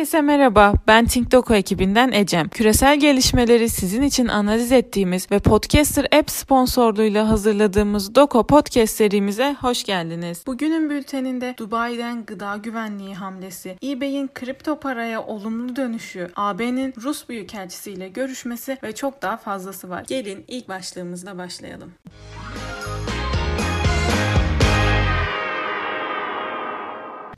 Herkese merhaba, ben TinkDoku ekibinden Ecem. Küresel gelişmeleri sizin için analiz ettiğimiz ve Podcaster App sponsorluğuyla hazırladığımız Doko Podcast serimize hoş geldiniz. Bugünün bülteninde Dubai'den gıda güvenliği hamlesi, eBay'in kripto paraya olumlu dönüşü, AB'nin Rus Büyükelçisiyle görüşmesi ve çok daha fazlası var. Gelin ilk başlığımızla başlayalım.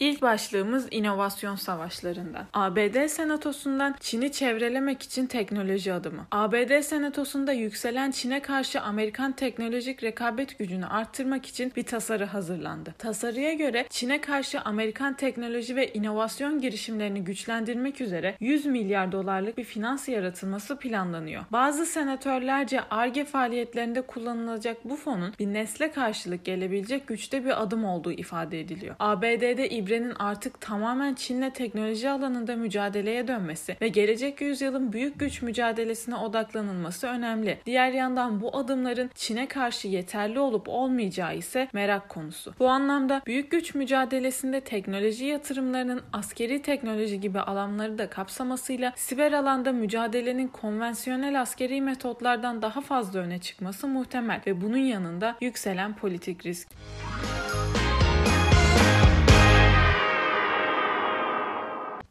İlk başlığımız inovasyon savaşlarından. ABD Senatosu'ndan Çin'i çevrelemek için teknoloji adımı. ABD Senatosu'nda yükselen Çin'e karşı Amerikan teknolojik rekabet gücünü arttırmak için bir tasarı hazırlandı. Tasarıya göre Çin'e karşı Amerikan teknoloji ve inovasyon girişimlerini güçlendirmek üzere 100 milyar dolarlık bir finans yaratılması planlanıyor. Bazı senatörlerce ARGE faaliyetlerinde kullanılacak bu fonun bir nesle karşılık gelebilecek güçte bir adım olduğu ifade ediliyor. ABD'de ibre İbre'nin artık tamamen Çin'le teknoloji alanında mücadeleye dönmesi ve gelecek yüzyılın büyük güç mücadelesine odaklanılması önemli. Diğer yandan bu adımların Çin'e karşı yeterli olup olmayacağı ise merak konusu. Bu anlamda büyük güç mücadelesinde teknoloji yatırımlarının askeri teknoloji gibi alanları da kapsamasıyla siber alanda mücadelenin konvansiyonel askeri metotlardan daha fazla öne çıkması muhtemel ve bunun yanında yükselen politik risk.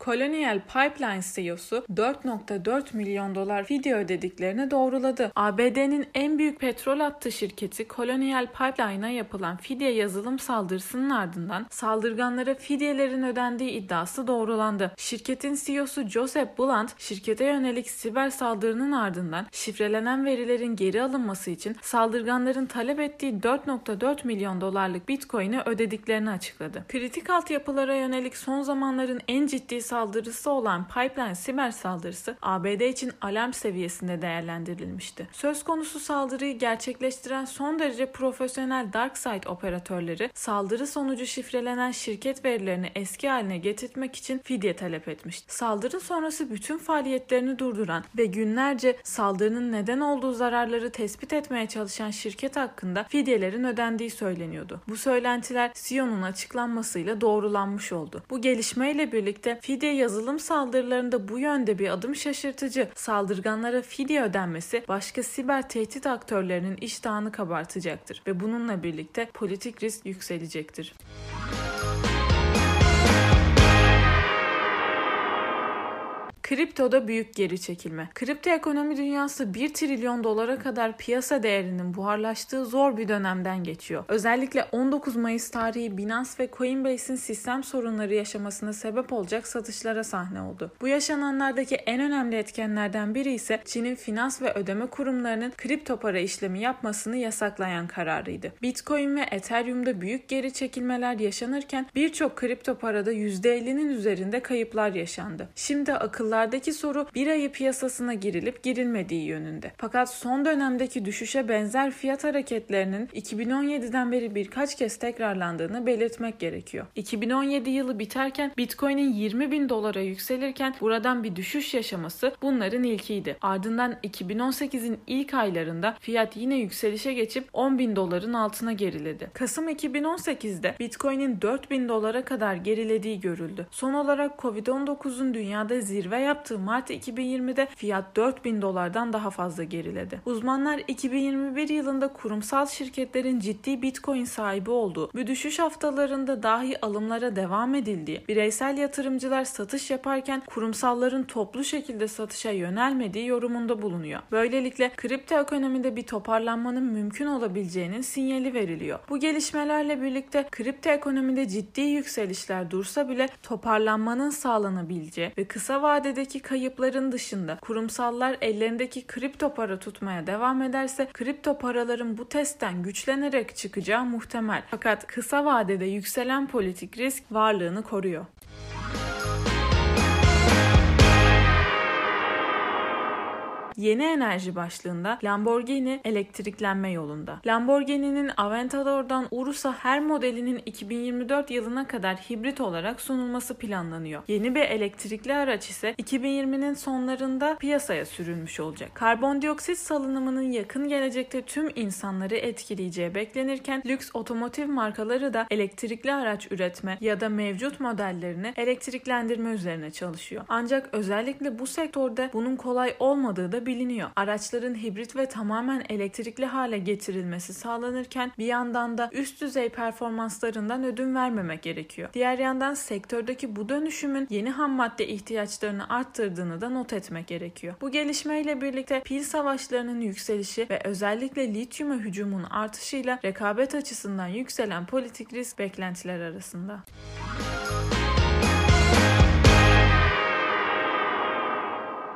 Colonial Pipeline CEO'su 4.4 milyon dolar fidye ödediklerini doğruladı. ABD'nin en büyük petrol hattı şirketi Colonial Pipeline'a yapılan fidye yazılım saldırısının ardından saldırganlara fidyelerin ödendiği iddiası doğrulandı. Şirketin CEO'su Joseph Blunt, şirkete yönelik siber saldırının ardından şifrelenen verilerin geri alınması için saldırganların talep ettiği 4.4 milyon dolarlık Bitcoin'i ödediklerini açıkladı. Kritik altyapılara yönelik son zamanların en ciddi saldırısı olan Pipeline siber saldırısı ABD için alarm seviyesinde değerlendirilmişti. Söz konusu saldırıyı gerçekleştiren son derece profesyonel DarkSide operatörleri saldırı sonucu şifrelenen şirket verilerini eski haline getirtmek için fidye talep etmişti. Saldırı sonrası bütün faaliyetlerini durduran ve günlerce saldırının neden olduğu zararları tespit etmeye çalışan şirket hakkında fidyelerin ödendiği söyleniyordu. Bu söylentiler CEO'nun açıklanmasıyla doğrulanmış oldu. Bu gelişmeyle birlikte fidye Fidye yazılım saldırılarında bu yönde bir adım şaşırtıcı. Saldırganlara fidye ödenmesi başka siber tehdit aktörlerinin iştahını kabartacaktır ve bununla birlikte politik risk yükselecektir. Kriptoda büyük geri çekilme. Kripto ekonomi dünyası 1 trilyon dolara kadar piyasa değerinin buharlaştığı zor bir dönemden geçiyor. Özellikle 19 Mayıs tarihi Binance ve Coinbase'in sistem sorunları yaşamasına sebep olacak satışlara sahne oldu. Bu yaşananlardaki en önemli etkenlerden biri ise Çin'in finans ve ödeme kurumlarının kripto para işlemi yapmasını yasaklayan kararıydı. Bitcoin ve Ethereum'da büyük geri çekilmeler yaşanırken birçok kripto parada %50'nin üzerinde kayıplar yaşandı. Şimdi akıllar yıllardaki soru bir ayı piyasasına girilip girilmediği yönünde. Fakat son dönemdeki düşüşe benzer fiyat hareketlerinin 2017'den beri birkaç kez tekrarlandığını belirtmek gerekiyor. 2017 yılı biterken Bitcoin'in 20 bin dolara yükselirken buradan bir düşüş yaşaması bunların ilkiydi. Ardından 2018'in ilk aylarında fiyat yine yükselişe geçip 10 bin doların altına geriledi. Kasım 2018'de Bitcoin'in 4 bin dolara kadar gerilediği görüldü. Son olarak Covid-19'un dünyada zirve yaptığı Mart 2020'de fiyat 4000 dolardan daha fazla geriledi. Uzmanlar 2021 yılında kurumsal şirketlerin ciddi Bitcoin sahibi olduğu, bu düşüş haftalarında dahi alımlara devam edildiği, bireysel yatırımcılar satış yaparken kurumsalların toplu şekilde satışa yönelmediği yorumunda bulunuyor. Böylelikle kripto ekonomide bir toparlanmanın mümkün olabileceğinin sinyali veriliyor. Bu gelişmelerle birlikte kripto ekonomide ciddi yükselişler dursa bile toparlanmanın sağlanabileceği ve kısa vadede vadedeki kayıpların dışında kurumsallar ellerindeki kripto para tutmaya devam ederse kripto paraların bu testten güçlenerek çıkacağı muhtemel. Fakat kısa vadede yükselen politik risk varlığını koruyor. Yeni enerji başlığında Lamborghini elektriklenme yolunda. Lamborghini'nin Aventador'dan Urus'a her modelinin 2024 yılına kadar hibrit olarak sunulması planlanıyor. Yeni bir elektrikli araç ise 2020'nin sonlarında piyasaya sürülmüş olacak. Karbondioksit salınımının yakın gelecekte tüm insanları etkileyeceği beklenirken lüks otomotiv markaları da elektrikli araç üretme ya da mevcut modellerini elektriklendirme üzerine çalışıyor. Ancak özellikle bu sektörde bunun kolay olmadığı da biliniyor. Araçların hibrit ve tamamen elektrikli hale getirilmesi sağlanırken bir yandan da üst düzey performanslarından ödün vermemek gerekiyor. Diğer yandan sektördeki bu dönüşümün yeni ham madde ihtiyaçlarını arttırdığını da not etmek gerekiyor. Bu gelişmeyle birlikte pil savaşlarının yükselişi ve özellikle lityuma hücumun artışıyla rekabet açısından yükselen politik risk beklentiler arasında.